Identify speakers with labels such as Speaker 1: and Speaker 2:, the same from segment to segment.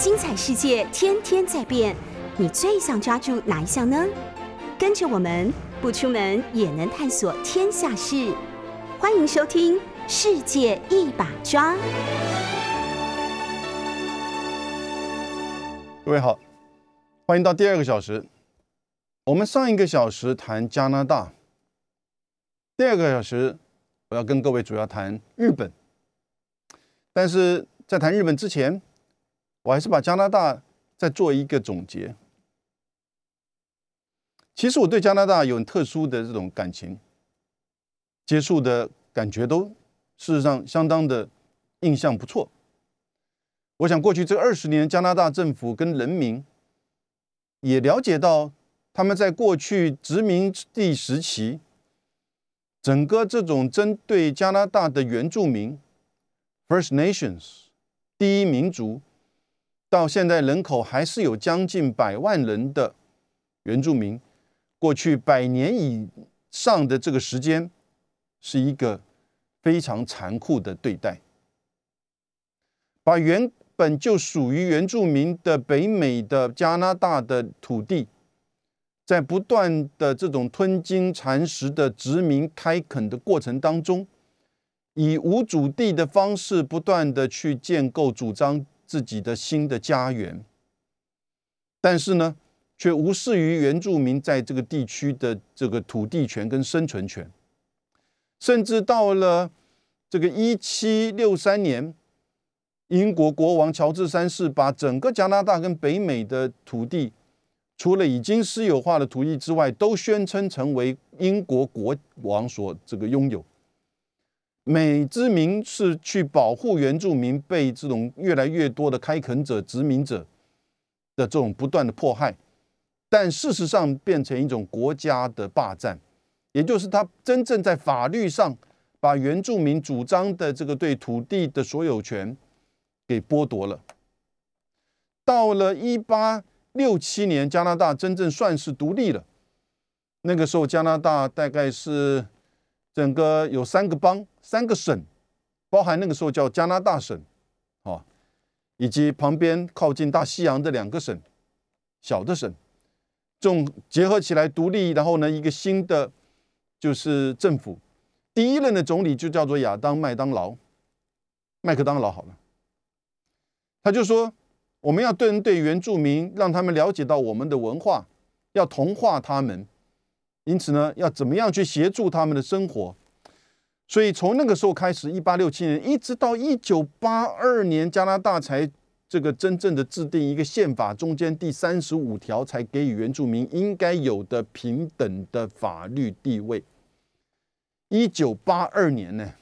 Speaker 1: 精彩世界天天在变，你最想抓住哪一项呢？跟着我们不出门也能探索天下事，欢迎收听《世界一把抓》。
Speaker 2: 各位好，欢迎到第二个小时。我们上一个小时谈加拿大，第二个小时我要跟各位主要谈日本。但是在谈日本之前，我还是把加拿大再做一个总结。其实我对加拿大有很特殊的这种感情，接触的感觉都事实上相当的印象不错。我想过去这二十年，加拿大政府跟人民也了解到。他们在过去殖民地时期，整个这种针对加拿大的原住民 （First Nations） 第一民族，到现在人口还是有将近百万人的原住民，过去百年以上的这个时间，是一个非常残酷的对待，把原本就属于原住民的北美的加拿大的土地。在不断的这种吞金蚕食的殖民开垦的过程当中，以无主地的方式不断的去建构、主张自己的新的家园，但是呢，却无视于原住民在这个地区的这个土地权跟生存权，甚至到了这个一七六三年，英国国王乔治三世把整个加拿大跟北美的土地。除了已经私有化的土地之外，都宣称成为英国国王所这个拥有。美之名是去保护原住民被这种越来越多的开垦者、殖民者的这种不断的迫害，但事实上变成一种国家的霸占，也就是他真正在法律上把原住民主张的这个对土地的所有权给剥夺了。到了一八。六七年，加拿大真正算是独立了。那个时候，加拿大大概是整个有三个邦、三个省，包含那个时候叫加拿大省，啊，以及旁边靠近大西洋的两个省，小的省，这种结合起来独立。然后呢，一个新的就是政府，第一任的总理就叫做亚当麦当劳，麦克当劳好了，他就说。我们要对对原住民，让他们了解到我们的文化，要同化他们。因此呢，要怎么样去协助他们的生活？所以从那个时候开始，一八六七年一直到一九八二年，加拿大才这个真正的制定一个宪法，中间第三十五条才给予原住民应该有的平等的法律地位。一九八二年呢，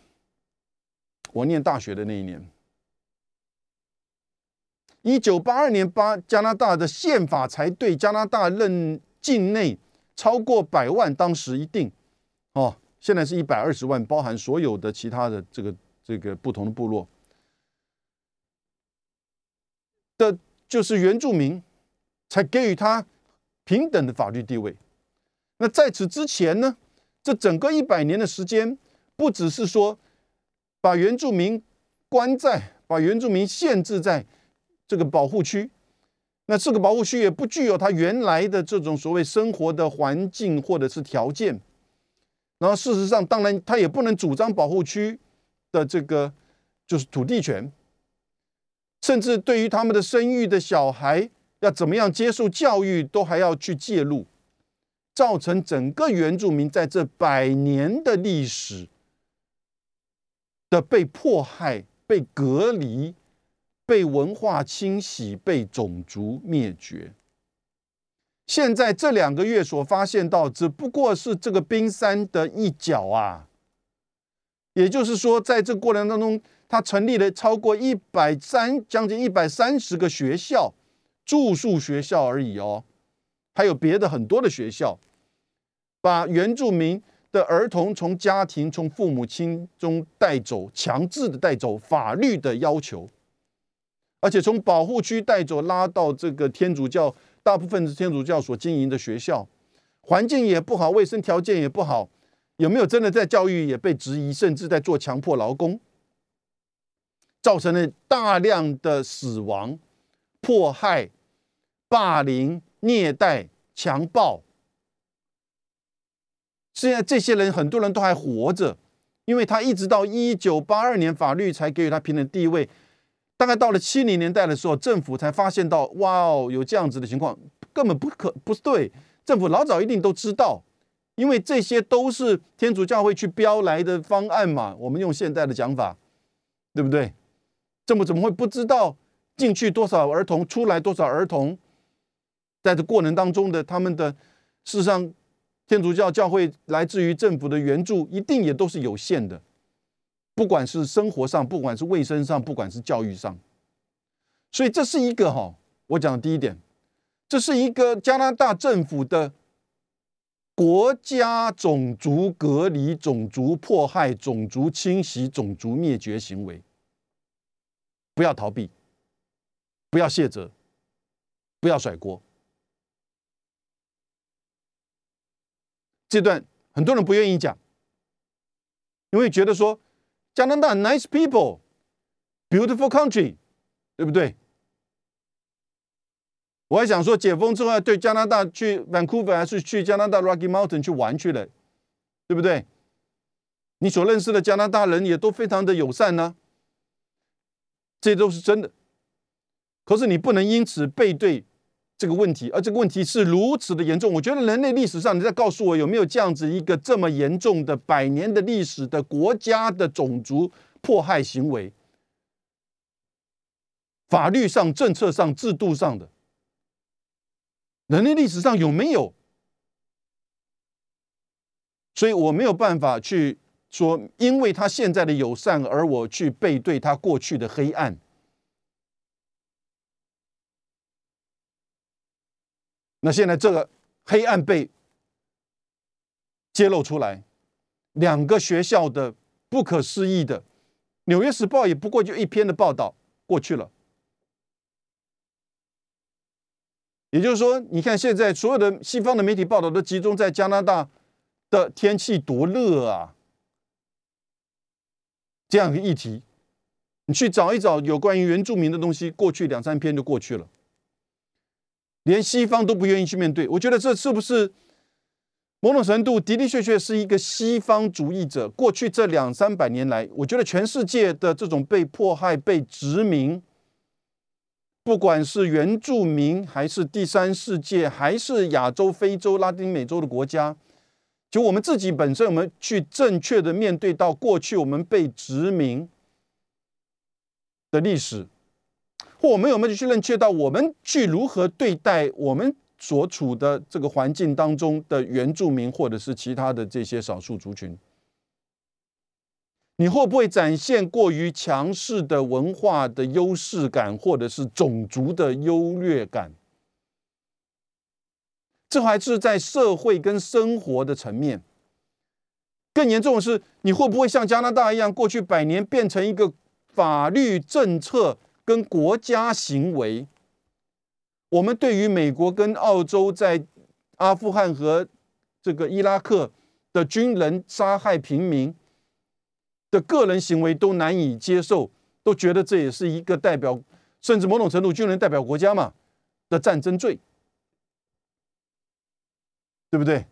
Speaker 2: 我念大学的那一年。一九八二年，八加拿大的宪法才对加拿大任境内超过百万，当时一定，现在是一百二十万，包含所有的其他的这个这个不同的部落的，就是原住民才给予他平等的法律地位。那在此之前呢，这整个一百年的时间，不只是说把原住民关在，把原住民限制在。这个保护区，那这个保护区也不具有它原来的这种所谓生活的环境或者是条件。然后事实上，当然他也不能主张保护区的这个就是土地权，甚至对于他们的生育的小孩要怎么样接受教育，都还要去介入，造成整个原住民在这百年的历史的被迫害、被隔离。被文化清洗，被种族灭绝。现在这两个月所发现到，只不过是这个冰山的一角啊。也就是说，在这过程当中，他成立了超过一百三，将近一百三十个学校，住宿学校而已哦，还有别的很多的学校，把原住民的儿童从家庭、从父母亲中带走，强制的带走，法律的要求。而且从保护区带走，拉到这个天主教，大部分是天主教所经营的学校，环境也不好，卫生条件也不好，有没有真的在教育也被质疑，甚至在做强迫劳工，造成了大量的死亡，迫害、霸凌、虐待、强暴。现在这些人很多人都还活着，因为他一直到一九八二年法律才给予他平等地位。大概到了七零年代的时候，政府才发现到，哇哦，有这样子的情况，根本不可不是对。政府老早一定都知道，因为这些都是天主教会去标来的方案嘛。我们用现在的讲法，对不对？政府怎么会不知道进去多少儿童，出来多少儿童？在这过程当中的他们的，事实上。天主教教会来自于政府的援助，一定也都是有限的，不管是生活上，不管是卫生上，不管是教育上，所以这是一个哈，我讲的第一点，这是一个加拿大政府的国家种族隔离、种族迫害、种族清洗、种族灭绝行为，不要逃避，不要卸责，不要甩锅。这段很多人不愿意讲，因为觉得说加拿大 nice people beautiful country，对不对？我还想说解封之后要对加拿大去 Vancouver 还是去加拿大 Rocky Mountain 去玩去了，对不对？你所认识的加拿大人也都非常的友善呢，这都是真的。可是你不能因此背对。这个问题，而这个问题是如此的严重，我觉得人类历史上，你再告诉我有没有这样子一个这么严重的百年的历史的国家的种族迫害行为，法律上、政策上、制度上的，人类历史上有没有？所以我没有办法去说，因为他现在的友善，而我去背对他过去的黑暗。那现在这个黑暗被揭露出来，两个学校的不可思议的，《纽约时报》也不过就一篇的报道过去了。也就是说，你看现在所有的西方的媒体报道都集中在加拿大的天气多热啊，这样一个议题，你去找一找有关于原住民的东西，过去两三篇就过去了。连西方都不愿意去面对，我觉得这是不是某种程度的的确确是一个西方主义者？过去这两三百年来，我觉得全世界的这种被迫害、被殖民，不管是原住民，还是第三世界，还是亚洲、非洲、拉丁美洲的国家，就我们自己本身，我们去正确的面对到过去我们被殖民的历史。或我们有没有去认确到，我们去如何对待我们所处的这个环境当中的原住民，或者是其他的这些少数族群？你会不会展现过于强势的文化的优势感，或者是种族的优越感？这还是在社会跟生活的层面。更严重的是，你会不会像加拿大一样，过去百年变成一个法律政策？跟国家行为，我们对于美国跟澳洲在阿富汗和这个伊拉克的军人杀害平民的个人行为都难以接受，都觉得这也是一个代表，甚至某种程度军人代表国家嘛的战争罪，对不对？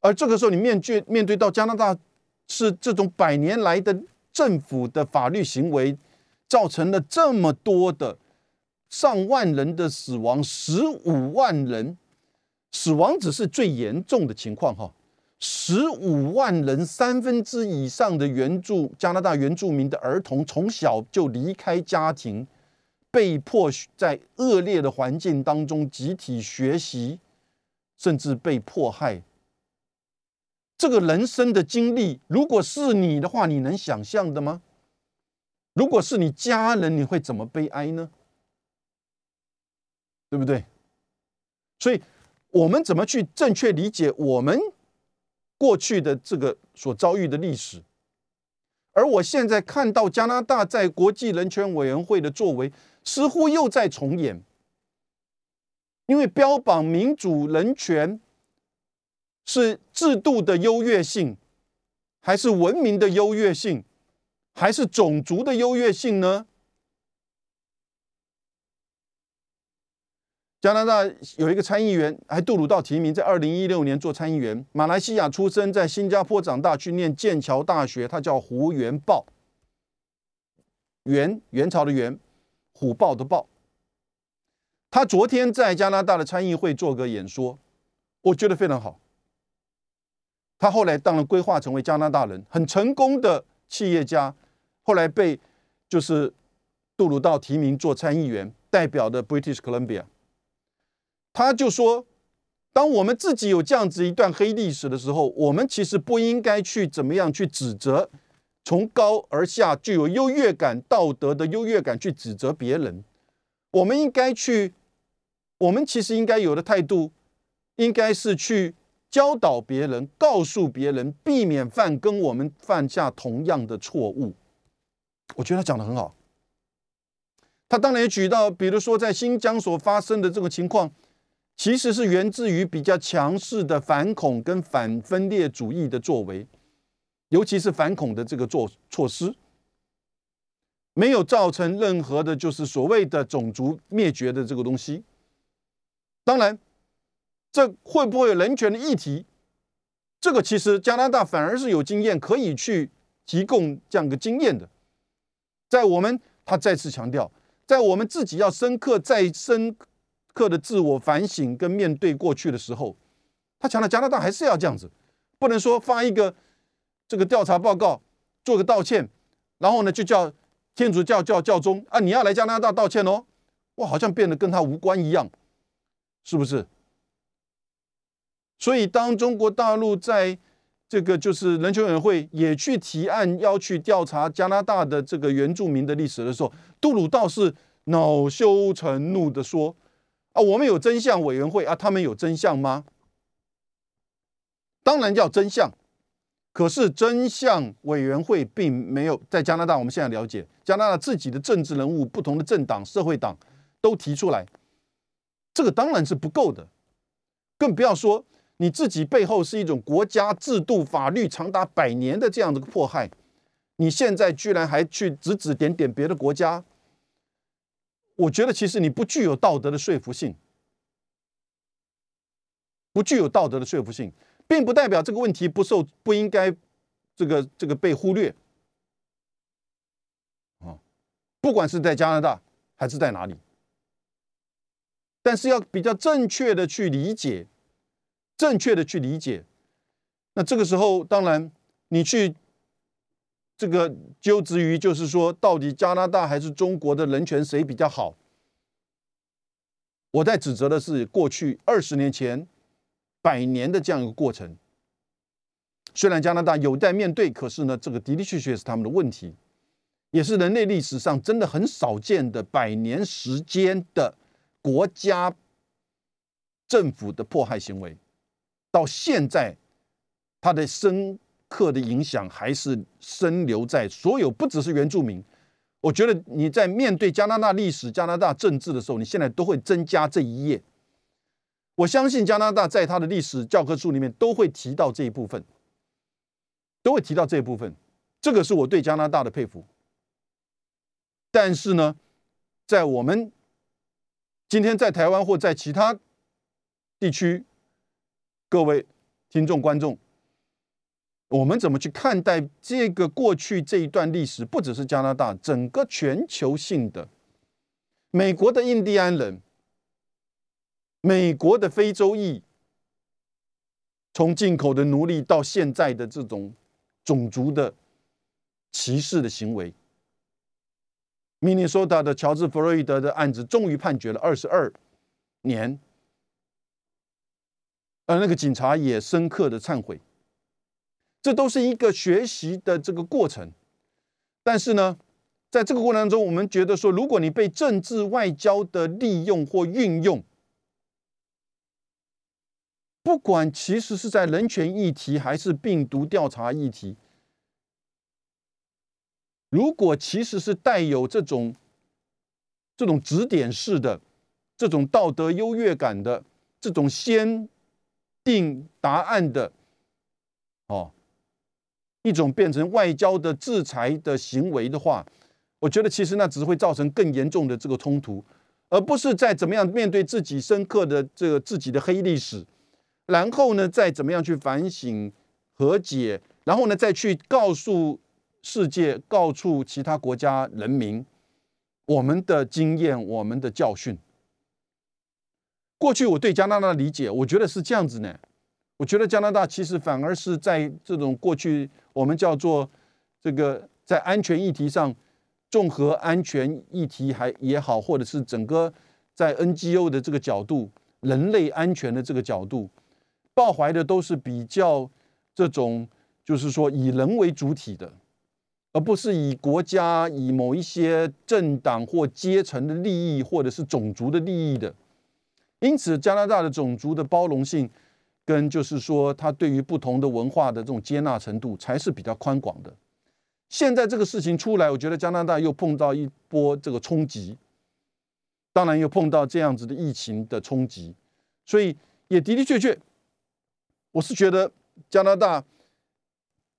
Speaker 2: 而这个时候，你面对面对到加拿大是这种百年来的政府的法律行为。造成了这么多的上万人的死亡，十五万人死亡只是最严重的情况哈，十五万人三分之以上的原住加拿大原住民的儿童从小就离开家庭，被迫在恶劣的环境当中集体学习，甚至被迫害。这个人生的经历，如果是你的话，你能想象的吗？如果是你家人，你会怎么悲哀呢？对不对？所以，我们怎么去正确理解我们过去的这个所遭遇的历史？而我现在看到加拿大在国际人权委员会的作为，似乎又在重演，因为标榜民主人权是制度的优越性，还是文明的优越性？还是种族的优越性呢？加拿大有一个参议员，还杜鲁道提名，在二零一六年做参议员。马来西亚出生，在新加坡长大，去念剑桥大学，他叫胡元豹。元元朝的元，虎豹的豹。他昨天在加拿大的参议会做个演说，我觉得非常好。他后来当然规划成为加拿大人，很成功的企业家，后来被就是杜鲁道提名做参议员，代表的 British Columbia。他就说，当我们自己有这样子一段黑历史的时候，我们其实不应该去怎么样去指责。从高而下具有优越感、道德的优越感去指责别人，我们应该去，我们其实应该有的态度，应该是去教导别人、告诉别人，避免犯跟我们犯下同样的错误。我觉得他讲的很好。他当然也举到，比如说在新疆所发生的这个情况，其实是源自于比较强势的反恐跟反分裂主义的作为。尤其是反恐的这个做措施，没有造成任何的，就是所谓的种族灭绝的这个东西。当然，这会不会有人权的议题？这个其实加拿大反而是有经验可以去提供这样一个经验的。在我们，他再次强调，在我们自己要深刻、再深刻的自我反省跟面对过去的时候，他强调加拿大还是要这样子，不能说发一个。这个调查报告做个道歉，然后呢就叫天主教教教宗啊，你要来加拿大道歉哦，哇，好像变得跟他无关一样，是不是？所以当中国大陆在这个就是人权委员会也去提案要去调查加拿大的这个原住民的历史的时候，杜鲁道是恼羞成怒的说啊，我们有真相委员会啊，他们有真相吗？当然叫真相。可是真相委员会并没有在加拿大。我们现在了解，加拿大自己的政治人物、不同的政党、社会党都提出来，这个当然是不够的。更不要说你自己背后是一种国家制度、法律长达百年的这样的迫害，你现在居然还去指指点点别的国家，我觉得其实你不具有道德的说服性，不具有道德的说服性。并不代表这个问题不受不应该这个这个被忽略啊，不管是在加拿大还是在哪里，但是要比较正确的去理解，正确的去理解。那这个时候，当然你去这个纠执于就是说，到底加拿大还是中国的人权谁比较好？我在指责的是过去二十年前。百年的这样一个过程，虽然加拿大有待面对，可是呢，这个的的确确是他们的问题，也是人类历史上真的很少见的百年时间的国家政府的迫害行为，到现在，它的深刻的影响还是深留在所有，不只是原住民。我觉得你在面对加拿大历史、加拿大政治的时候，你现在都会增加这一页。我相信加拿大在他的历史教科书里面都会提到这一部分，都会提到这一部分，这个是我对加拿大的佩服。但是呢，在我们今天在台湾或在其他地区，各位听众观众，我们怎么去看待这个过去这一段历史？不只是加拿大，整个全球性的美国的印第安人。美国的非洲裔，从进口的奴隶到现在的这种种族的歧视的行为，明尼苏达的乔治·弗洛伊德的案子终于判决了二十二年，而那个警察也深刻的忏悔，这都是一个学习的这个过程。但是呢，在这个过程当中，我们觉得说，如果你被政治外交的利用或运用，不管其实是在人权议题还是病毒调查议题，如果其实是带有这种这种指点式的、这种道德优越感的、这种先定答案的，哦，一种变成外交的制裁的行为的话，我觉得其实那只会造成更严重的这个冲突，而不是在怎么样面对自己深刻的这个自己的黑历史，然后呢，再怎么样去反省和解，然后呢，再去告诉世界、告诉其他国家人民我们的经验、我们的教训。过去我对加拿大的理解，我觉得是这样子呢。我觉得加拿大其实反而是在这种过去我们叫做这个在安全议题上，综合安全议题还也好，或者是整个在 NGO 的这个角度，人类安全的这个角度，抱怀的都是比较这种就是说以人为主体的，而不是以国家、以某一些政党或阶层的利益，或者是种族的利益的。因此，加拿大的种族的包容性，跟就是说，他对于不同的文化的这种接纳程度，才是比较宽广的。现在这个事情出来，我觉得加拿大又碰到一波这个冲击，当然又碰到这样子的疫情的冲击，所以也的的确确，我是觉得加拿大，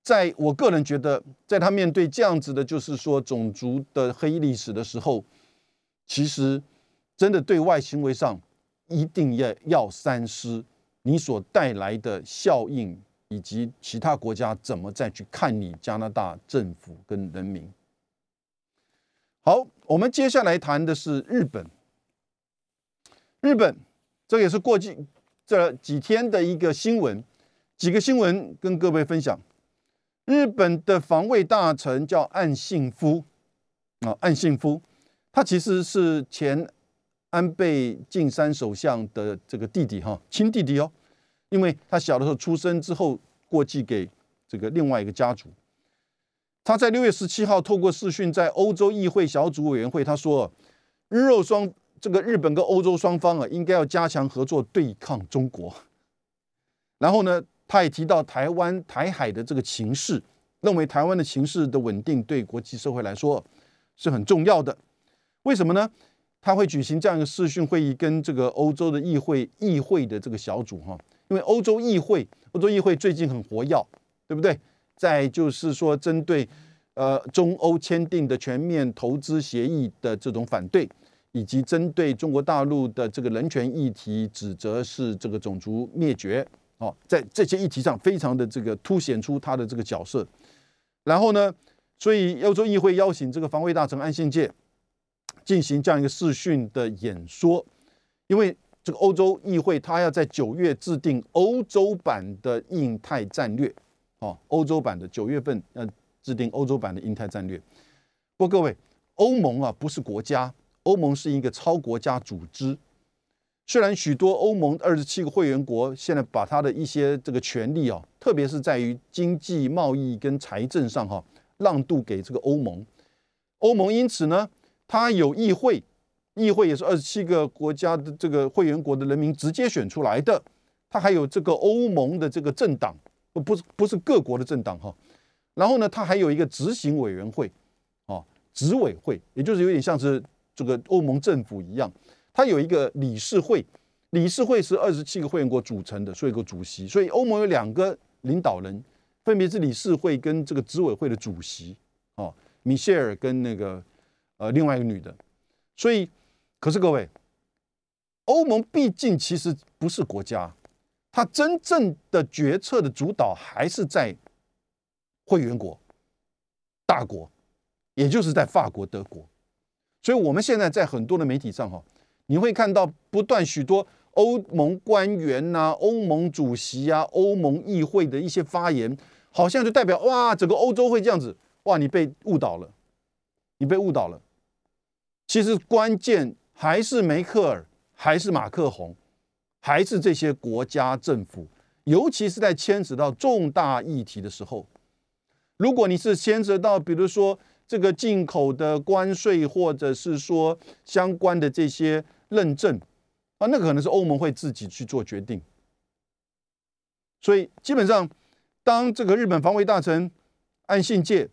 Speaker 2: 在我个人觉得，在他面对这样子的，就是说种族的黑历史的时候，其实真的对外行为上。一定要要三思，你所带来的效应，以及其他国家怎么再去看你加拿大政府跟人民。好，我们接下来谈的是日本。日本，这也是过去这几天的一个新闻，几个新闻跟各位分享。日本的防卫大臣叫岸信夫啊，岸信夫，他其实是前。安倍晋三首相的这个弟弟哈，亲弟弟哦，因为他小的时候出生之后过继给这个另外一个家族。他在六月十七号透过视讯在欧洲议会小组委员会，他说，日肉双这个日本跟欧洲双方啊，应该要加强合作对抗中国。然后呢，他也提到台湾台海的这个情势，认为台湾的情势的稳定对国际社会来说是很重要的。为什么呢？他会举行这样一个视讯会议，跟这个欧洲的议会议会的这个小组哈，因为欧洲议会，欧洲议会最近很活跃，对不对？在就是说，针对呃中欧签订的全面投资协议的这种反对，以及针对中国大陆的这个人权议题，指责是这个种族灭绝哦，在这些议题上非常的这个凸显出他的这个角色。然后呢，所以欧洲议会邀请这个防卫大臣安信介。进行这样一个视讯的演说，因为这个欧洲议会，它要在九月制定欧洲版的印太战略，哦，欧洲版的九月份要制定欧洲版的印太战略。不过各位，欧盟啊不是国家，欧盟是一个超国家组织。虽然许多欧盟二十七个会员国现在把它的一些这个权利啊，特别是在于经济贸易跟财政上哈，让渡给这个欧盟，欧盟因此呢。他有议会，议会也是二十七个国家的这个会员国的人民直接选出来的。他还有这个欧盟的这个政党，不是不是各国的政党哈。然后呢，他还有一个执行委员会，啊，执委会，也就是有点像是这个欧盟政府一样。他有一个理事会，理事会是二十七个会员国组成的，所以有个主席。所以欧盟有两个领导人，分别是理事会跟这个执委会的主席，哦，米歇尔跟那个。呃，另外一个女的，所以，可是各位，欧盟毕竟其实不是国家，它真正的决策的主导还是在会员国、大国，也就是在法国、德国。所以，我们现在在很多的媒体上哈，你会看到不断许多欧盟官员呐、欧盟主席啊、欧盟议会的一些发言，好像就代表哇，整个欧洲会这样子，哇，你被误导了，你被误导了。其实关键还是梅克尔，还是马克宏，还是这些国家政府，尤其是在牵扯到重大议题的时候，如果你是牵扯到，比如说这个进口的关税，或者是说相关的这些认证啊，那可能是欧盟会自己去做决定。所以基本上，当这个日本防卫大臣岸信介。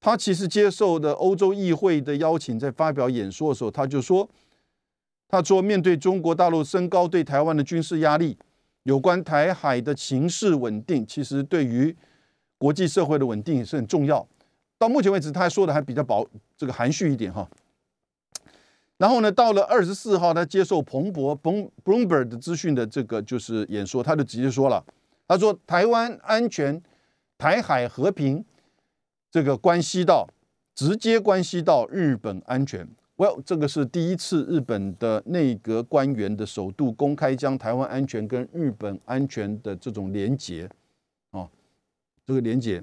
Speaker 2: 他其实接受的欧洲议会的邀请，在发表演说的时候，他就说：“他说，面对中国大陆升高对台湾的军事压力，有关台海的情势稳定，其实对于国际社会的稳定也是很重要。到目前为止，他说的还比较保这个含蓄一点哈。然后呢，到了二十四号，他接受彭博 （Bloomberg） 的资讯的这个就是演说，他就直接说了，他说台湾安全、台海和平，这个关系到直接关系到日本安全。Well，这个是第一次日本的内阁官员的首度公开将台湾安全跟日本安全的这种连结，哦，这个连结。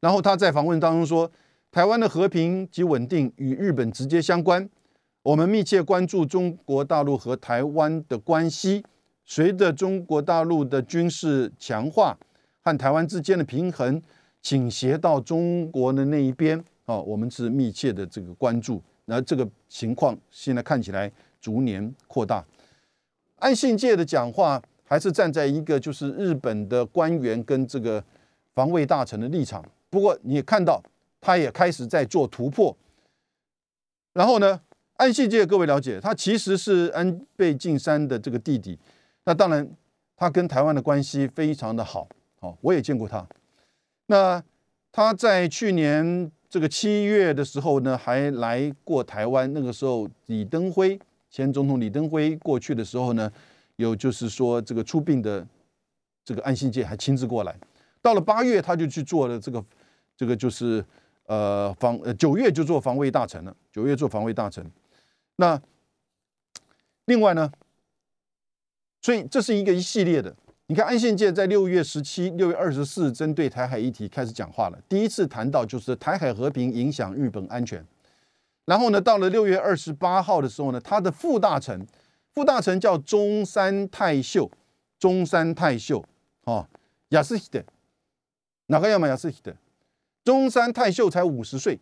Speaker 2: 然后他在访问当中说，台湾的和平及稳定与日本直接相关，我们密切关注中国大陆和台湾的关系。随着中国大陆的军事强化和台湾之间的平衡倾斜到中国的那一边，哦，我们是密切的这个关注。那这个情况现在看起来逐年扩大。安信界的讲话还是站在一个就是日本的官员跟这个防卫大臣的立场。不过你也看到，他也开始在做突破。然后呢，安信介各位了解，他其实是安倍晋三的这个弟弟。那当然，他跟台湾的关系非常的好。好，我也见过他。那他在去年这个七月的时候呢，还来过台湾。那个时候，李登辉前总统李登辉过去的时候呢，有就是说这个出殡的这个安信介还亲自过来。到了八月，他就去做了这个。这个就是呃防呃九月就做防卫大臣了，九月做防卫大臣。那另外呢，所以这是一个一系列的。你看安信介在六月十七、六月二十四针对台海议题开始讲话了，第一次谈到就是台海和平影响日本安全。然后呢，到了六月二十八号的时候呢，他的副大臣副大臣叫中山泰秀，中山泰秀哦，亚斯希的，哪个要买亚斯希的？中山泰秀才五十岁，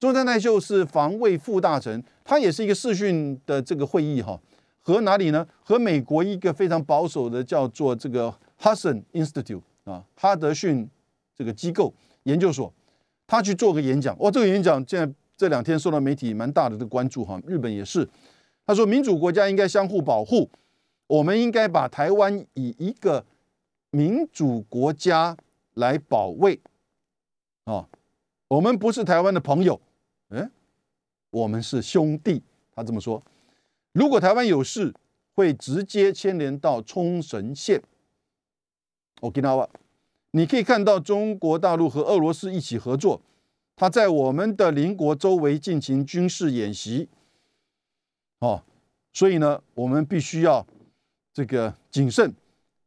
Speaker 2: 中山泰秀是防卫副大臣，他也是一个视讯的这个会议哈，和哪里呢？和美国一个非常保守的叫做这个 Hudson Institute 啊，哈德逊这个机构研究所，他去做个演讲。哦，这个演讲现在这两天受到媒体蛮大的这关注哈，日本也是。他说，民主国家应该相互保护，我们应该把台湾以一个民主国家来保卫。啊，我们不是台湾的朋友，嗯，我们是兄弟。他这么说。如果台湾有事，会直接牵连到冲绳县。Okinawa，你可以看到中国大陆和俄罗斯一起合作，他在我们的邻国周围进行军事演习。哦，所以呢，我们必须要这个谨慎。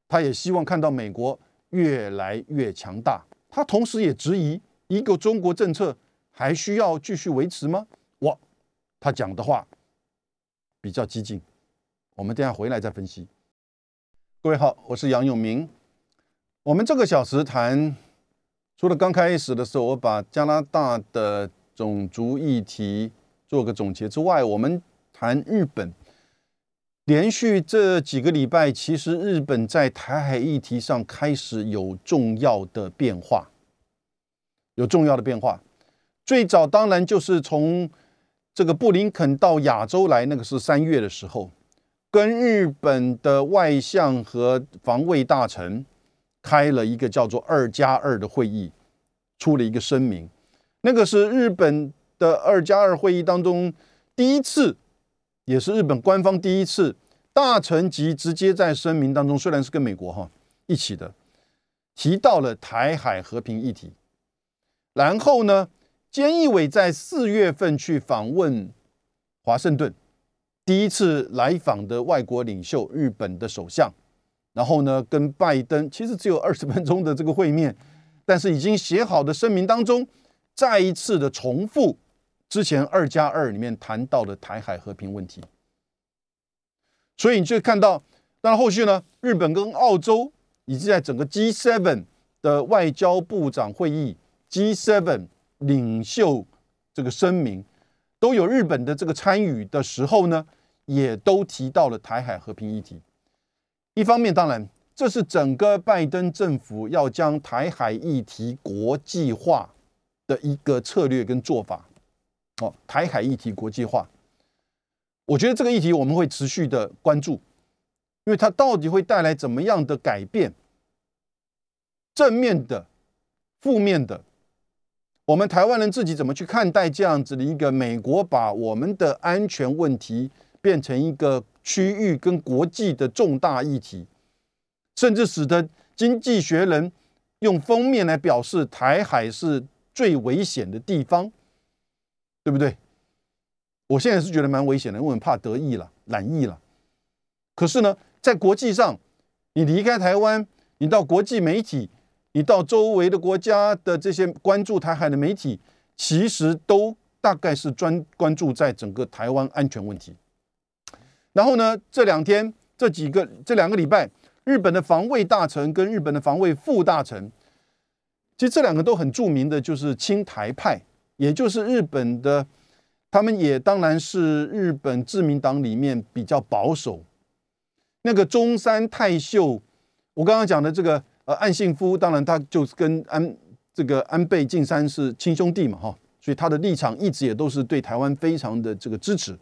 Speaker 2: 他也希望看到美国越来越强大。他同时也质疑。一个中国政策还需要继续维持吗？哇，他讲的话比较激进，我们等下回来再分析。各位好，我是杨永明。我们这个小时谈，除了刚开始的时候我把加拿大的种族议题做个总结之外，我们谈日本。连续这几个礼拜，其实日本在台海议题上开始有重要的变化。有重要的变化，最早当然就是从这个布林肯到亚洲来，那个是三月的时候，跟日本的外相和防卫大臣开了一个叫做“二加二”的会议，出了一个声明。那个是日本的“二加二”会议当中第一次，也是日本官方第一次，大臣级直接在声明当中，虽然是跟美国哈一起的，提到了台海和平议题。然后呢，菅义伟在四月份去访问华盛顿，第一次来访的外国领袖，日本的首相。然后呢，跟拜登其实只有二十分钟的这个会面，但是已经写好的声明当中，再一次的重复之前二加二里面谈到的台海和平问题。所以你就看到，那后续呢，日本跟澳洲以及在整个 G7 的外交部长会议。G7 领袖这个声明都有日本的这个参与的时候呢，也都提到了台海和平议题。一方面，当然这是整个拜登政府要将台海议题国际化的一个策略跟做法。哦，台海议题国际化，我觉得这个议题我们会持续的关注，因为它到底会带来怎么样的改变？正面的、负面的。我们台湾人自己怎么去看待这样子的一个美国把我们的安全问题变成一个区域跟国际的重大议题，甚至使得《经济学人》用封面来表示台海是最危险的地方，对不对？我现在是觉得蛮危险的，因为怕得意了、染疫了。可是呢，在国际上，你离开台湾，你到国际媒体。你到周围的国家的这些关注台海的媒体，其实都大概是专关注在整个台湾安全问题。然后呢，这两天这几个这两个礼拜，日本的防卫大臣跟日本的防卫副大臣，其实这两个都很著名的，就是亲台派，也就是日本的，他们也当然是日本自民党里面比较保守。那个中山泰秀，我刚刚讲的这个。呃，岸信夫当然他就是跟安这个安倍晋三是亲兄弟嘛，哈，所以他的立场一直也都是对台湾非常的这个支持，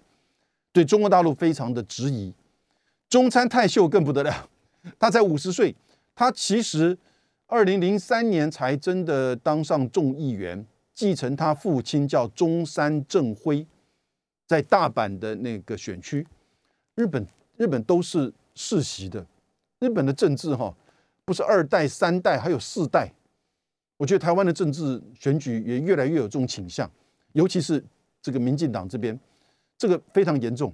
Speaker 2: 对中国大陆非常的质疑。中山泰秀更不得了，他才五十岁，他其实二零零三年才真的当上众议员，继承他父亲叫中山正辉，在大阪的那个选区，日本日本都是世袭的，日本的政治哈。不是二代、三代，还有四代。我觉得台湾的政治选举也越来越有这种倾向，尤其是这个民进党这边，这个非常严重。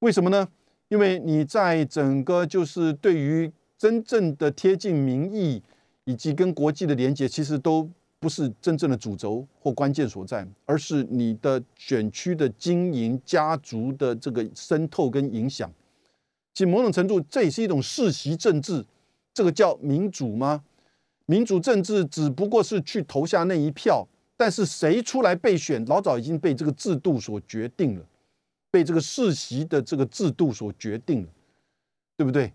Speaker 2: 为什么呢？因为你在整个就是对于真正的贴近民意以及跟国际的连接，其实都不是真正的主轴或关键所在，而是你的选区的经营、家族的这个渗透跟影响。其实某种程度，这也是一种世袭政治。这个叫民主吗？民主政治只不过是去投下那一票，但是谁出来备选，老早已经被这个制度所决定了，被这个世袭的这个制度所决定了，对不对？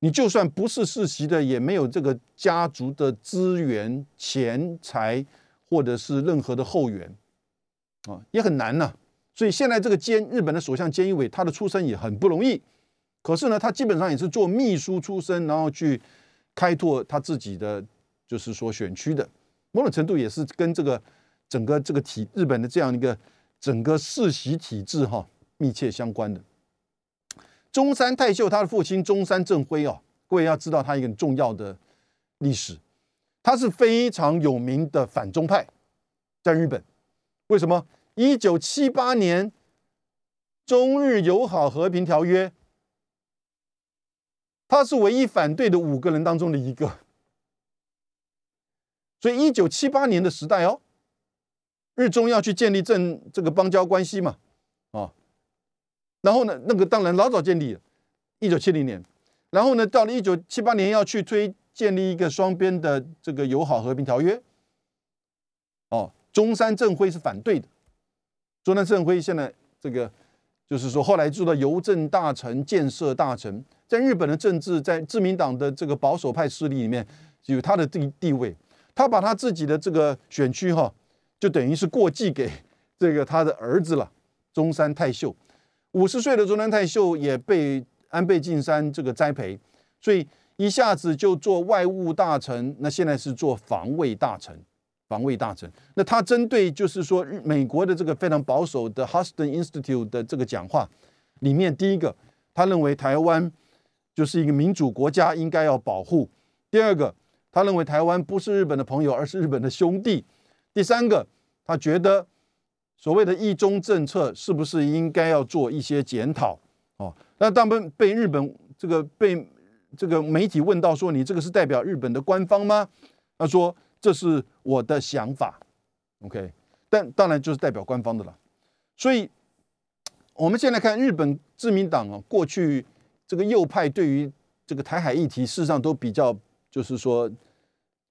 Speaker 2: 你就算不是世袭的，也没有这个家族的资源、钱财，或者是任何的后援啊，也很难呐。所以现在这个监日本的首相菅义伟，他的出身也很不容易。可是呢，他基本上也是做秘书出身，然后去开拓他自己的，就是说选区的，某种程度也是跟这个整个这个体日本的这样一个整个世袭体制哈密切相关的。中山泰秀他的父亲中山正辉哦，各位要知道他一个很重要的历史，他是非常有名的反中派，在日本，为什么？一九七八年中日友好和平条约。他是唯一反对的五个人当中的一个，所以一九七八年的时代哦，日中要去建立正这个邦交关系嘛，啊，然后呢，那个当然老早建立了，一九七零年，然后呢，到了一九七八年要去推建立一个双边的这个友好和平条约，哦，中山正辉是反对的，中山正辉现在这个就是说后来做到邮政大臣、建设大臣。在日本的政治，在自民党的这个保守派势力里面，有他的地地位。他把他自己的这个选区哈，就等于是过继给 这个他的儿子了，中山泰秀。五十岁的中山泰秀也被安倍晋三这个栽培，所以一下子就做外务大臣，那现在是做防卫大臣。防卫大臣，那他针对就是说美国的这个非常保守的 Huston Institute 的这个讲话里面，第一个，他认为台湾。就是一个民主国家应该要保护。第二个，他认为台湾不是日本的朋友，而是日本的兄弟。第三个，他觉得所谓的“一中”政策是不是应该要做一些检讨？哦，那当被被日本这个被这个媒体问到说：“你这个是代表日本的官方吗？”他说：“这是我的想法。”OK，但当然就是代表官方的了。所以，我们现在看日本自民党啊，过去。这个右派对于这个台海议题，事实上都比较，就是说，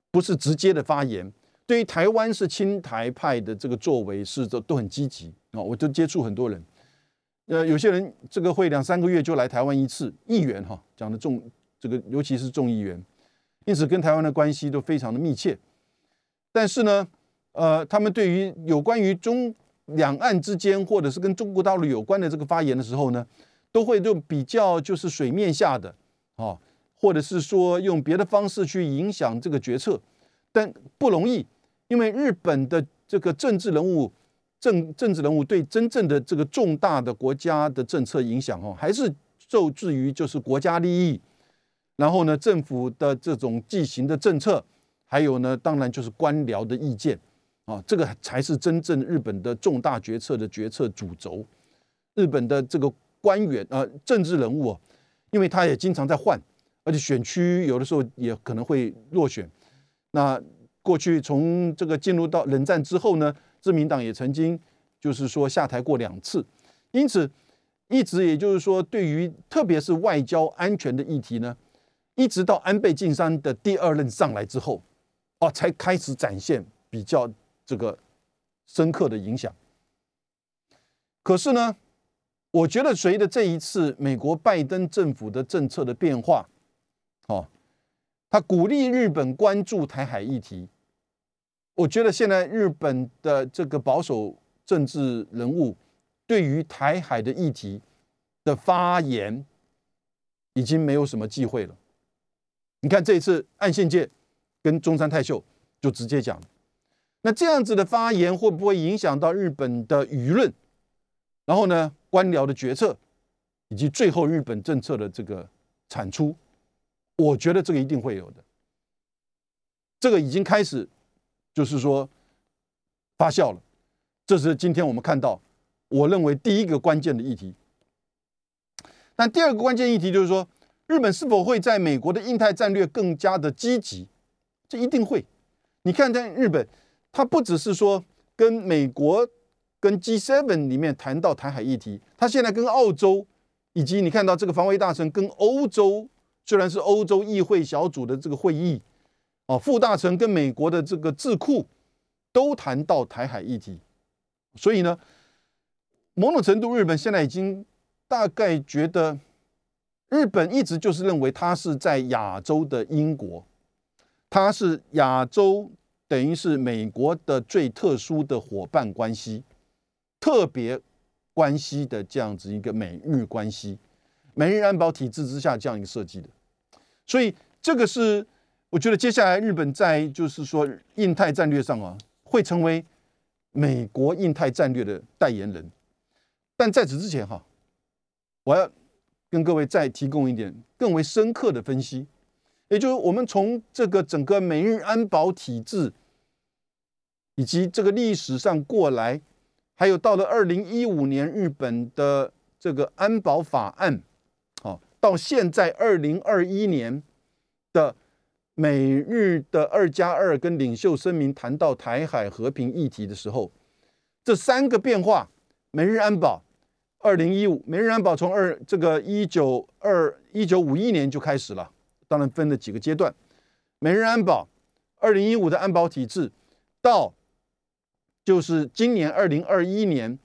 Speaker 2: 不是直接的发言。对于台湾是亲台派的这个作为，是都都很积极啊。我都接触很多人，呃，有些人这个会两三个月就来台湾一次，议员哈讲的众这个尤其是众议员，因此跟台湾的关系都非常的密切。但是呢，呃，他们对于有关于中两岸之间，或者是跟中国大陆有关的这个发言的时候呢？都会用比较就是水面下的啊，或者是说用别的方式去影响这个决策，但不容易，因为日本的这个政治人物、政政治人物对真正的这个重大的国家的政策影响哦，还是受制于就是国家利益，然后呢，政府的这种既行的政策，还有呢，当然就是官僚的意见啊，这个才是真正日本的重大决策的决策主轴。日本的这个官员呃，政治人物哦，因为他也经常在换，而且选区有的时候也可能会落选。那过去从这个进入到冷战之后呢，自民党也曾经就是说下台过两次，因此一直也就是说，对于特别是外交安全的议题呢，一直到安倍晋三的第二任上来之后，哦，才开始展现比较这个深刻的影响。可是呢？我觉得随着这一次美国拜登政府的政策的变化，哦，他鼓励日本关注台海议题。我觉得现在日本的这个保守政治人物对于台海的议题的发言已经没有什么忌讳了。你看这一次岸信介跟中山泰秀就直接讲，那这样子的发言会不会影响到日本的舆论？然后呢？官僚的决策，以及最后日本政策的这个产出，我觉得这个一定会有的。这个已经开始，就是说发酵了。这是今天我们看到，我认为第一个关键的议题。但第二个关键议题就是说，日本是否会在美国的印太战略更加的积极？这一定会。你看，在日本，它不只是说跟美国。跟 G7 里面谈到台海议题，他现在跟澳洲以及你看到这个防卫大臣跟欧洲，虽然是欧洲议会小组的这个会议，哦，副大臣跟美国的这个智库都谈到台海议题，所以呢，某种程度日本现在已经大概觉得，日本一直就是认为它是在亚洲的英国，它是亚洲等于是美国的最特殊的伙伴关系。特别关系的这样子一个美日关系，美日安保体制之下这样一个设计的，所以这个是我觉得接下来日本在就是说印太战略上啊，会成为美国印太战略的代言人。但在此之前哈，我要跟各位再提供一点更为深刻的分析，也就是我们从这个整个美日安保体制以及这个历史上过来。还有到了二零一五年，日本的这个安保法案，好，到现在二零二一年的美日的二加二跟领袖声明谈到台海和平议题的时候，这三个变化，美日安保二零一五，美日安保从二这个一九二一九五一年就开始了，当然分了几个阶段，美日安保二零一五的安保体制到。就是今年二零二一年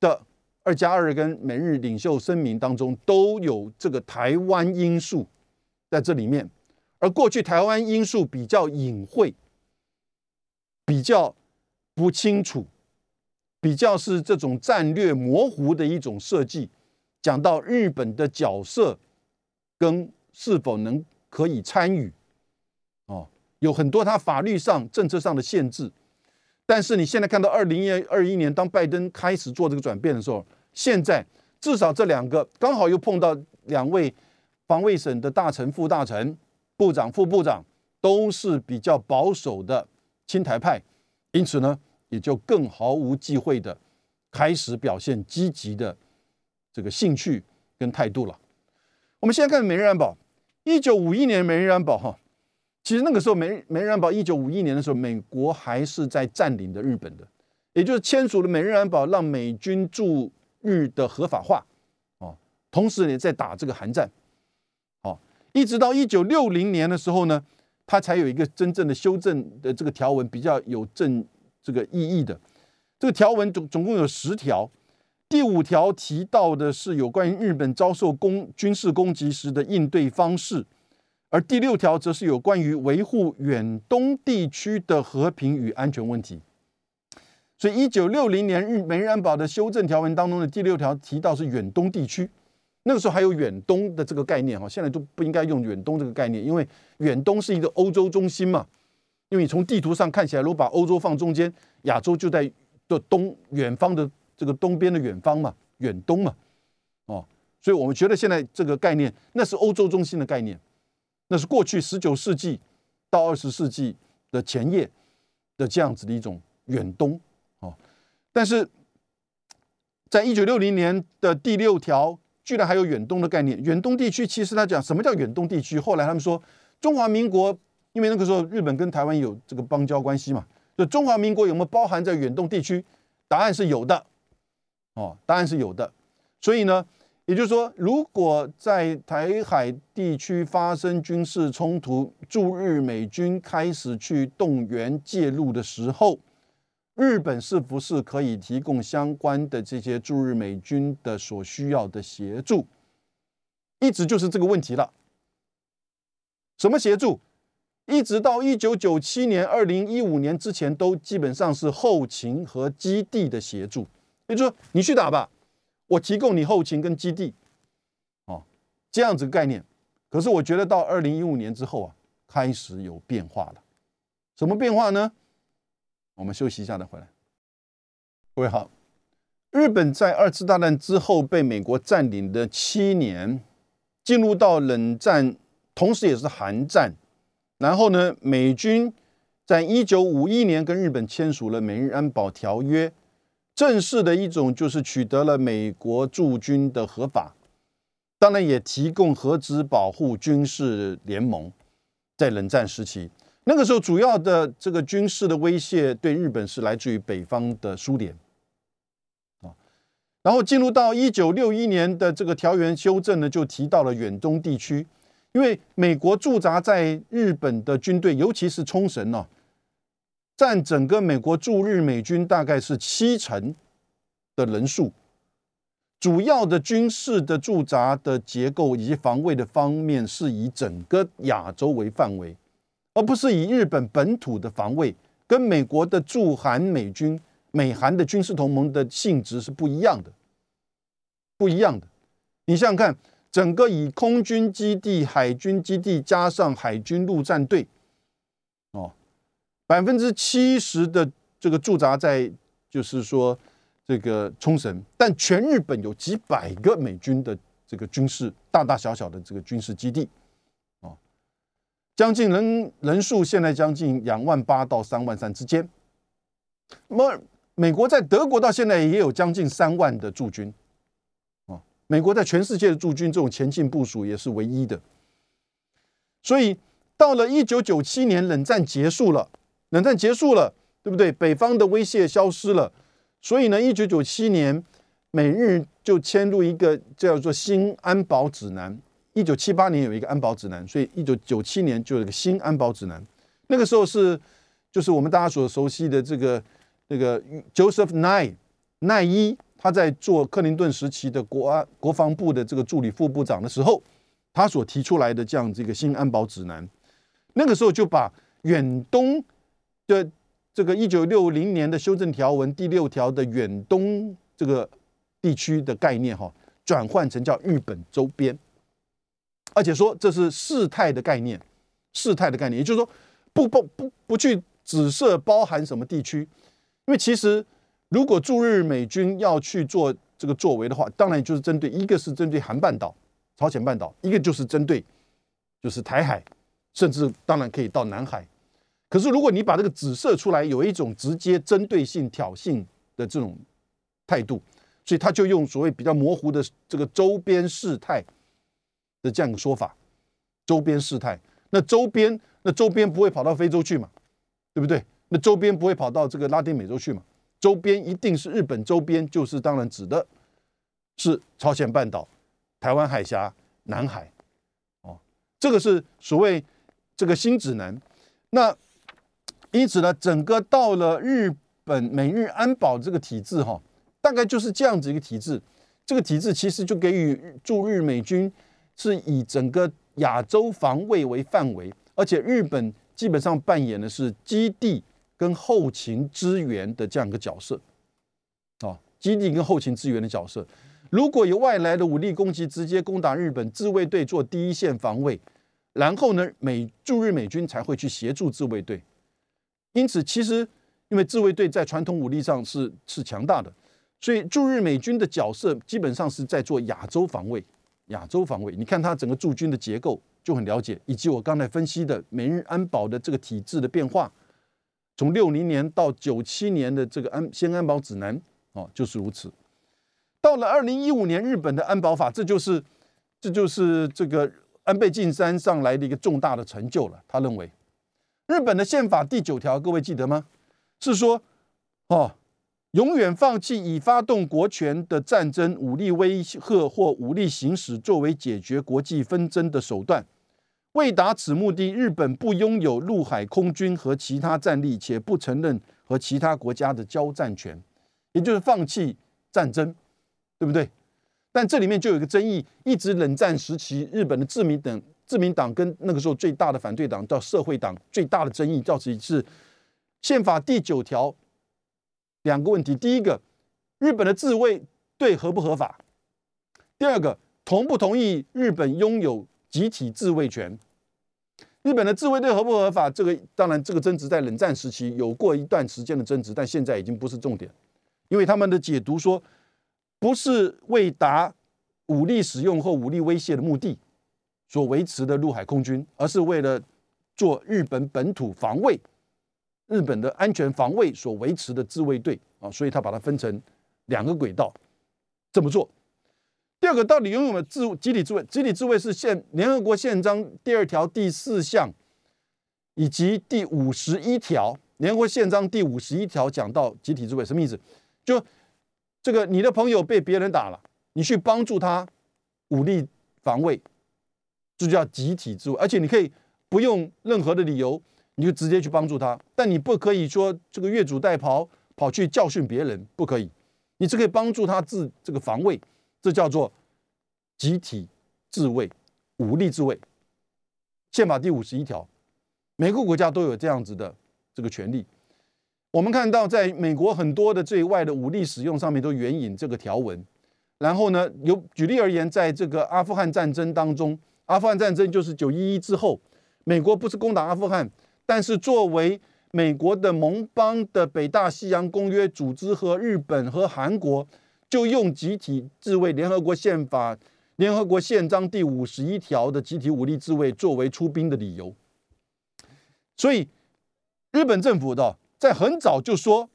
Speaker 2: 的二加二跟美日领袖声明当中都有这个台湾因素在这里面，而过去台湾因素比较隐晦，比较不清楚，比较是这种战略模糊的一种设计。讲到日本的角色跟是否能可以参与，哦，有很多它法律上、政策上的限制。但是你现在看到二零二一年，当拜登开始做这个转变的时候，现在至少这两个刚好又碰到两位防卫省的大臣、副大臣、部长、副部长，都是比较保守的亲台派，因此呢，也就更毫无忌讳的开始表现积极的这个兴趣跟态度了。我们现在看美日安保，一九五一年美日安保哈。其实那个时候，美美日安保一九五一年的时候，美国还是在占领的日本的，也就是签署了美日安保，让美军驻日的合法化，哦，同时也在打这个韩战，哦，一直到一九六零年的时候呢，它才有一个真正的修正的这个条文，比较有正这个意义的。这个条文总总共有十条，第五条提到的是有关于日本遭受攻军事攻击时的应对方式。而第六条则是有关于维护远东地区的和平与安全问题。所以，一九六零年日美日安保的修正条文当中的第六条提到是远东地区，那个时候还有远东的这个概念哈，现在都不应该用远东这个概念，因为远东是一个欧洲中心嘛，因为你从地图上看起来，如果把欧洲放中间，亚洲就在的东远方的这个东边的远方嘛，远东嘛，哦，所以我们觉得现在这个概念，那是欧洲中心的概念，那是过去十九世纪到二十世纪的前夜的这样子的一种远东，哦，但是在一九六零年的第六条，居然还有远东的概念。远东地区其实他讲什么叫远东地区？后来他们说中华民国，因为那个时候日本跟台湾有这个邦交关系嘛，就中华民国有没有包含在远东地区？答案是有的，哦，答案是有的。所以呢，也就是说，如果在台海地区发生军事冲突，驻日美军开始去动员介入的时候，日本是不是可以提供相关的这些驻日美军的所需要的协助？一直就是这个问题了。什么协助？一直到一九九七年、二零一五年之前，都基本上是后勤和基地的协助。也就是说，你去打吧，我提供你后勤跟基地，哦，这样子概念。可是我觉得到二零一五年之后啊，开始有变化了。什么变化呢？我们休息一下再回来。各位好，日本在二次大战之后被美国占领的七年，进入到冷战，同时也是寒战。然后呢，美军在一九五一年跟日本签署了美日安保条约，正式的一种就是取得了美国驻军的合法，当然也提供核子保护军事联盟。在冷战时期，那个时候主要的这个军事的威胁对日本是来自于北方的苏联啊。然后进入到一九六一年的这个条约修正呢，就提到了远东地区。因为美国驻扎在日本的军队，尤其是冲绳呢，占整个美国驻日美军大概是七成的人数。主要的军事的驻扎的结构以及防卫的方面，是以整个亚洲为范围，而不是以日本本土的防卫，跟美国的驻韩美军、美韩的军事同盟的性质是不一样的，不一样的。你想想看。整个以空军基地、海军基地加上海军陆战队，百分之七十的这个驻扎在就是说这个冲绳，但全日本有几百个美军的这个军事大大小小的这个军事基地，哦，将近人人数现在将近两万八到三万三之间。那么美国在德国到现在也有将近三万的驻军。啊美国在全世界的驻军这种前进部署也是唯一的，所以到了一九九七年，冷战结束了，冷战结束了，对不对？北方的威胁消失了，所以呢，一九九七年，美日就签入一个叫做新安保指南。一九七八年有一个安保指南，所以一九九七年就有一个新安保指南。那个时候是就是我们大家所熟悉的这个那个 Joseph 奈奈伊。他在做克林顿时期的国安国防部的这个助理副部长的时候，他所提出来的这样这个新安保指南，那个时候就把远东的这个一九六零年的修正条文第六条的远东这个地区的概念哈，转换成叫日本周边，而且说这是事态的概念，事态的概念，也就是说不不不不去指涉包含什么地区，因为其实。如果驻日美军要去做这个作为的话，当然就是针对一个是针对韩半岛、朝鲜半岛，一个就是针对就是台海，甚至当然可以到南海。可是如果你把这个指射出来，有一种直接针对性挑衅的这种态度，所以他就用所谓比较模糊的这个周边事态的这样一个说法。周边事态，那周边那周边不会跑到非洲去嘛？对不对？那周边不会跑到这个拉丁美洲去嘛？周边一定是日本周边，就是当然指的是朝鲜半岛、台湾海峡、南海，哦，这个是所谓这个新指南。那因此呢，整个到了日本美日安保这个体制，哈，大概就是这样子一个体制。这个体制其实就给予驻日美军是以整个亚洲防卫为范围，而且日本基本上扮演的是基地。跟后勤支援的这样一个角色，啊，基地跟后勤支援的角色，如果有外来的武力攻击，直接攻打日本，自卫队做第一线防卫，然后呢，美驻日美军才会去协助自卫队。因此，其实因为自卫队在传统武力上是是强大的，所以驻日美军的角色基本上是在做亚洲防卫。亚洲防卫，你看它整个驻军的结构就很了解，以及我刚才分析的美日安保的这个体制的变化，从六零年到九七年的这个安先安保指南哦，就是如此。到了二零一五年，日本的安保法，这就是这就是这个安倍晋三上来的一个重大的成就了。他认为，日本的宪法第九条，各位记得吗？是说哦。永远放弃以发动国权的战争、武力威吓或武力行使作为解决国际纷争的手段。为达此目的，日本不拥有陆海空军和其他战力，且不承认和其他国家的交战权，也就是放弃战争，对不对？但这里面就有一个争议：一直冷战时期，日本的自民党、自民党跟那个时候最大的反对党叫社会党，最大的争议到底是宪法第九条。两个问题：第一个，日本的自卫队合不合法？第二个，同不同意日本拥有集体自卫权？日本的自卫队合不合法？这个当然，这个争执在冷战时期有过一段时间的争执，但现在已经不是重点，因为他们的解读说，不是为达武力使用或武力威胁的目的所维持的陆海空军，而是为了做日本本土防卫。日本的安全防卫所维持的自卫队啊，所以他把它分成两个轨道这么做。第二个，到底拥有了自集体自卫？集体自卫是宪联合国宪章第二条第四项以及第五十一条。联合国宪章第五十一条讲到集体自卫什么意思？就这个你的朋友被别人打了，你去帮助他武力防卫，这就叫集体自卫，而且你可以不用任何的理由。你就直接去帮助他，但你不可以说这个越俎代庖跑去教训别人，不可以。你只可以帮助他自这个防卫，这叫做集体自卫、武力自卫。宪法第五十一条，每个国家都有这样子的这个权利。我们看到，在美国很多的对外的武力使用上面都援引这个条文。然后呢，有举例而言，在这个阿富汗战争当中，阿富汗战争就是九一一之后，美国不是攻打阿富汗。但是，作为美国的盟邦的北大西洋公约组织和日本和韩国，就用集体自卫联合国宪法、联合国宪章第五十一条的集体武力自卫作为出兵的理由。所以，日本政府的在很早就说，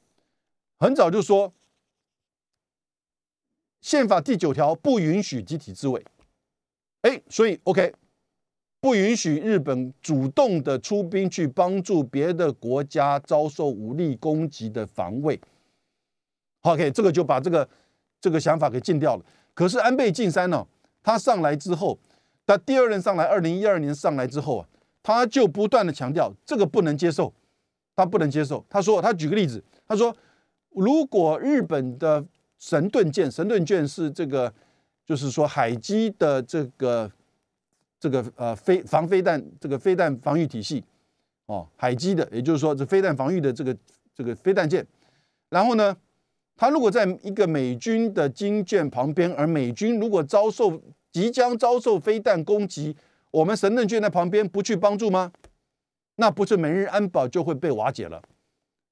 Speaker 2: 很早就说，宪法第九条不允许集体自卫。哎，所以 OK。不允许日本主动的出兵去帮助别的国家遭受武力攻击的防卫。OK，这个就把这个这个想法给禁掉了。可是安倍晋三呢，他上来之后，他第二任上来，二零一二年上来之后啊，他就不断的强调这个不能接受，他不能接受。他说，他举个例子，他说，如果日本的神盾舰，神盾舰是这个，就是说海基的这个。这个呃飞防飞弹这个飞弹防御体系，哦，海基的，也就是说这飞弹防御的这个这个飞弹舰，然后呢，它如果在一个美军的军舰旁边，而美军如果遭受即将遭受飞弹攻击，我们神盾舰在旁边不去帮助吗？那不是美日安保就会被瓦解了？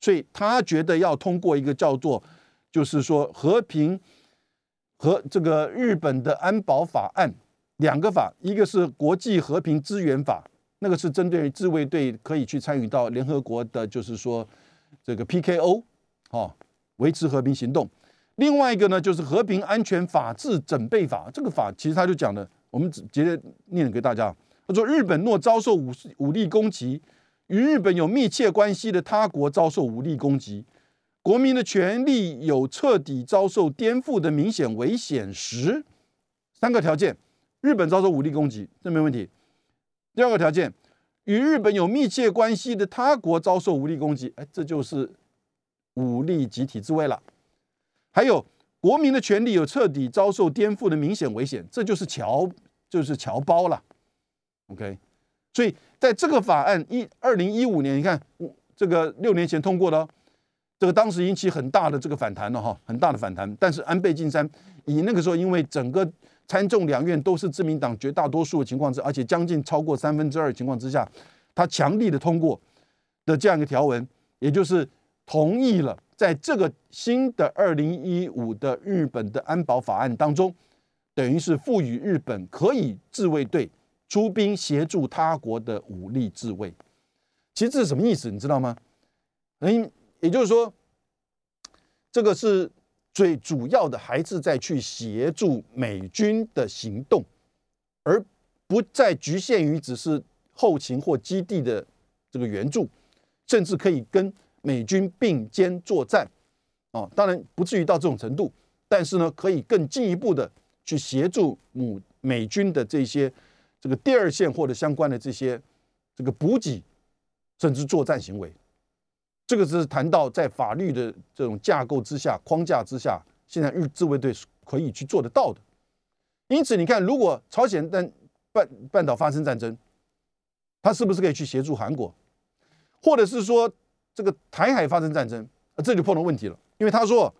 Speaker 2: 所以他觉得要通过一个叫做，就是说和平和这个日本的安保法案。两个法，一个是国际和平支援法，那个是针对自卫队可以去参与到联合国的，就是说这个 PKO，哦，维持和平行动。另外一个呢，就是和平安全法治准备法。这个法其实他就讲的，我们直接念给大家。他说，日本若遭受武武力攻击，与日本有密切关系的他国遭受武力攻击，国民的权利有彻底遭受颠覆的明显危险时，三个条件。日本遭受武力攻击，这没问题。第二个条件，与日本有密切关系的他国遭受武力攻击，哎，这就是武力集体自卫了。还有国民的权利有彻底遭受颠覆的明显危险，这就是侨，就是侨胞了。OK，所以在这个法案一二零一五年，你看这个六年前通过的，这个当时引起很大的这个反弹了哈，很大的反弹。但是安倍晋三以那个时候，因为整个参众两院都是自民党绝大多数的情况之，而且将近超过三分之二的情况之下，他强力的通过的这样一个条文，也就是同意了在这个新的二零一五的日本的安保法案当中，等于是赋予日本可以自卫队出兵协助他国的武力自卫。其实这是什么意思？你知道吗？嗯，也就是说，这个是最主要的，还是在去协助美军的行动，而不再局限于只是后勤或基地的这个援助，甚至可以跟美军并肩作战。哦，当然不至于到这种程度，但是呢，可以更进一步的去协助母美军的这些这个第二线或者相关的这些这个补给，甚至作战行为。这个是谈到在法律的这种架构之下、框架之下，现在日自卫队是可以去做得到的。因此，你看，如果朝鲜半半半岛发生战争，他是不是可以去协助韩国？或者是说，这个台海发生战争，这就碰到问题了。因为他说，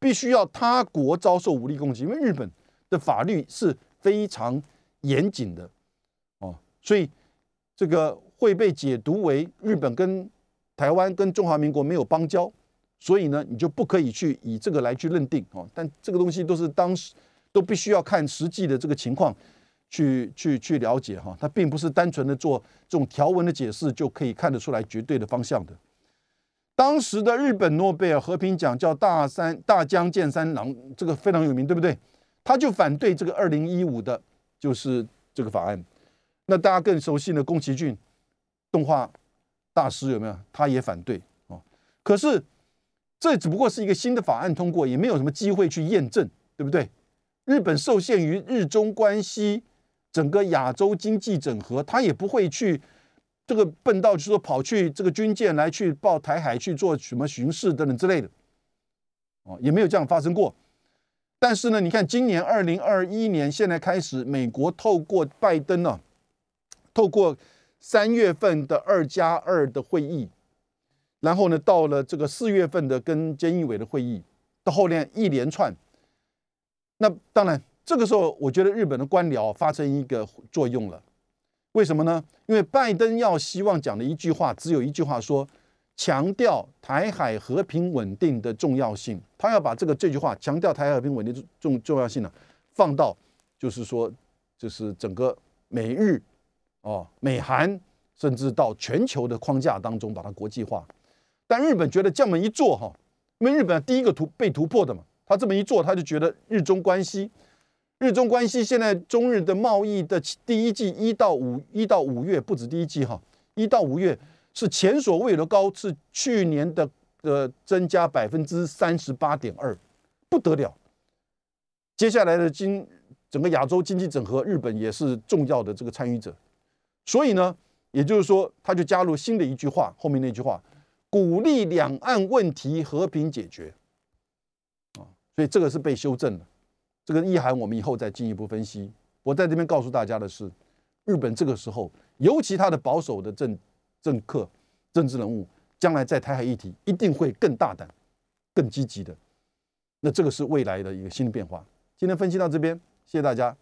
Speaker 2: 必须要他国遭受武力攻击，因为日本的法律是非常严谨的哦，所以这个会被解读为日本跟。台湾跟中华民国没有邦交，所以呢，你就不可以去以这个来去认定哦。但这个东西都是当时都必须要看实际的这个情况去去去了解哈。它并不是单纯的做这种条文的解释就可以看得出来绝对的方向的。当时的日本诺贝尔和平奖叫大山大江健三郎，这个非常有名，对不对？他就反对这个二零一五的，就是这个法案。那大家更熟悉的宫崎骏动画。大师有没有？他也反对哦。可是这只不过是一个新的法案通过，也没有什么机会去验证，对不对？日本受限于日中关系，整个亚洲经济整合，他也不会去这个笨到就说跑去这个军舰来去报台海去做什么巡视等等之类的哦，也没有这样发生过。但是呢，你看今年二零二一年现在开始，美国透过拜登呢，透过。三月份的二加二的会议，然后呢，到了这个四月份的跟监义委的会议，到后面一连串。那当然，这个时候我觉得日本的官僚发生一个作用了。为什么呢？因为拜登要希望讲的一句话只有一句话，说强调台海和平稳定的重要性。他要把这个这句话强调台海和平稳定重重要性呢，放到就是说，就是整个美日。哦，美韩甚至到全球的框架当中把它国际化，但日本觉得这么一做哈，因为日本第一个突被突破的嘛，他这么一做，他就觉得日中关系，日中关系现在中日的贸易的第一季一到五一到五月不止第一季哈，一到五月是前所未有的高，是去年的呃增加百分之三十八点二，不得了。接下来的经整个亚洲经济整合，日本也是重要的这个参与者。所以呢，也就是说，他就加入新的一句话，后面那句话，鼓励两岸问题和平解决，啊，所以这个是被修正的，这个意涵我们以后再进一步分析。我在这边告诉大家的是，日本这个时候，尤其他的保守的政政客、政治人物，将来在台海议题一定会更大胆、更积极的。那这个是未来的一个新的变化。今天分析到这边，谢谢大家。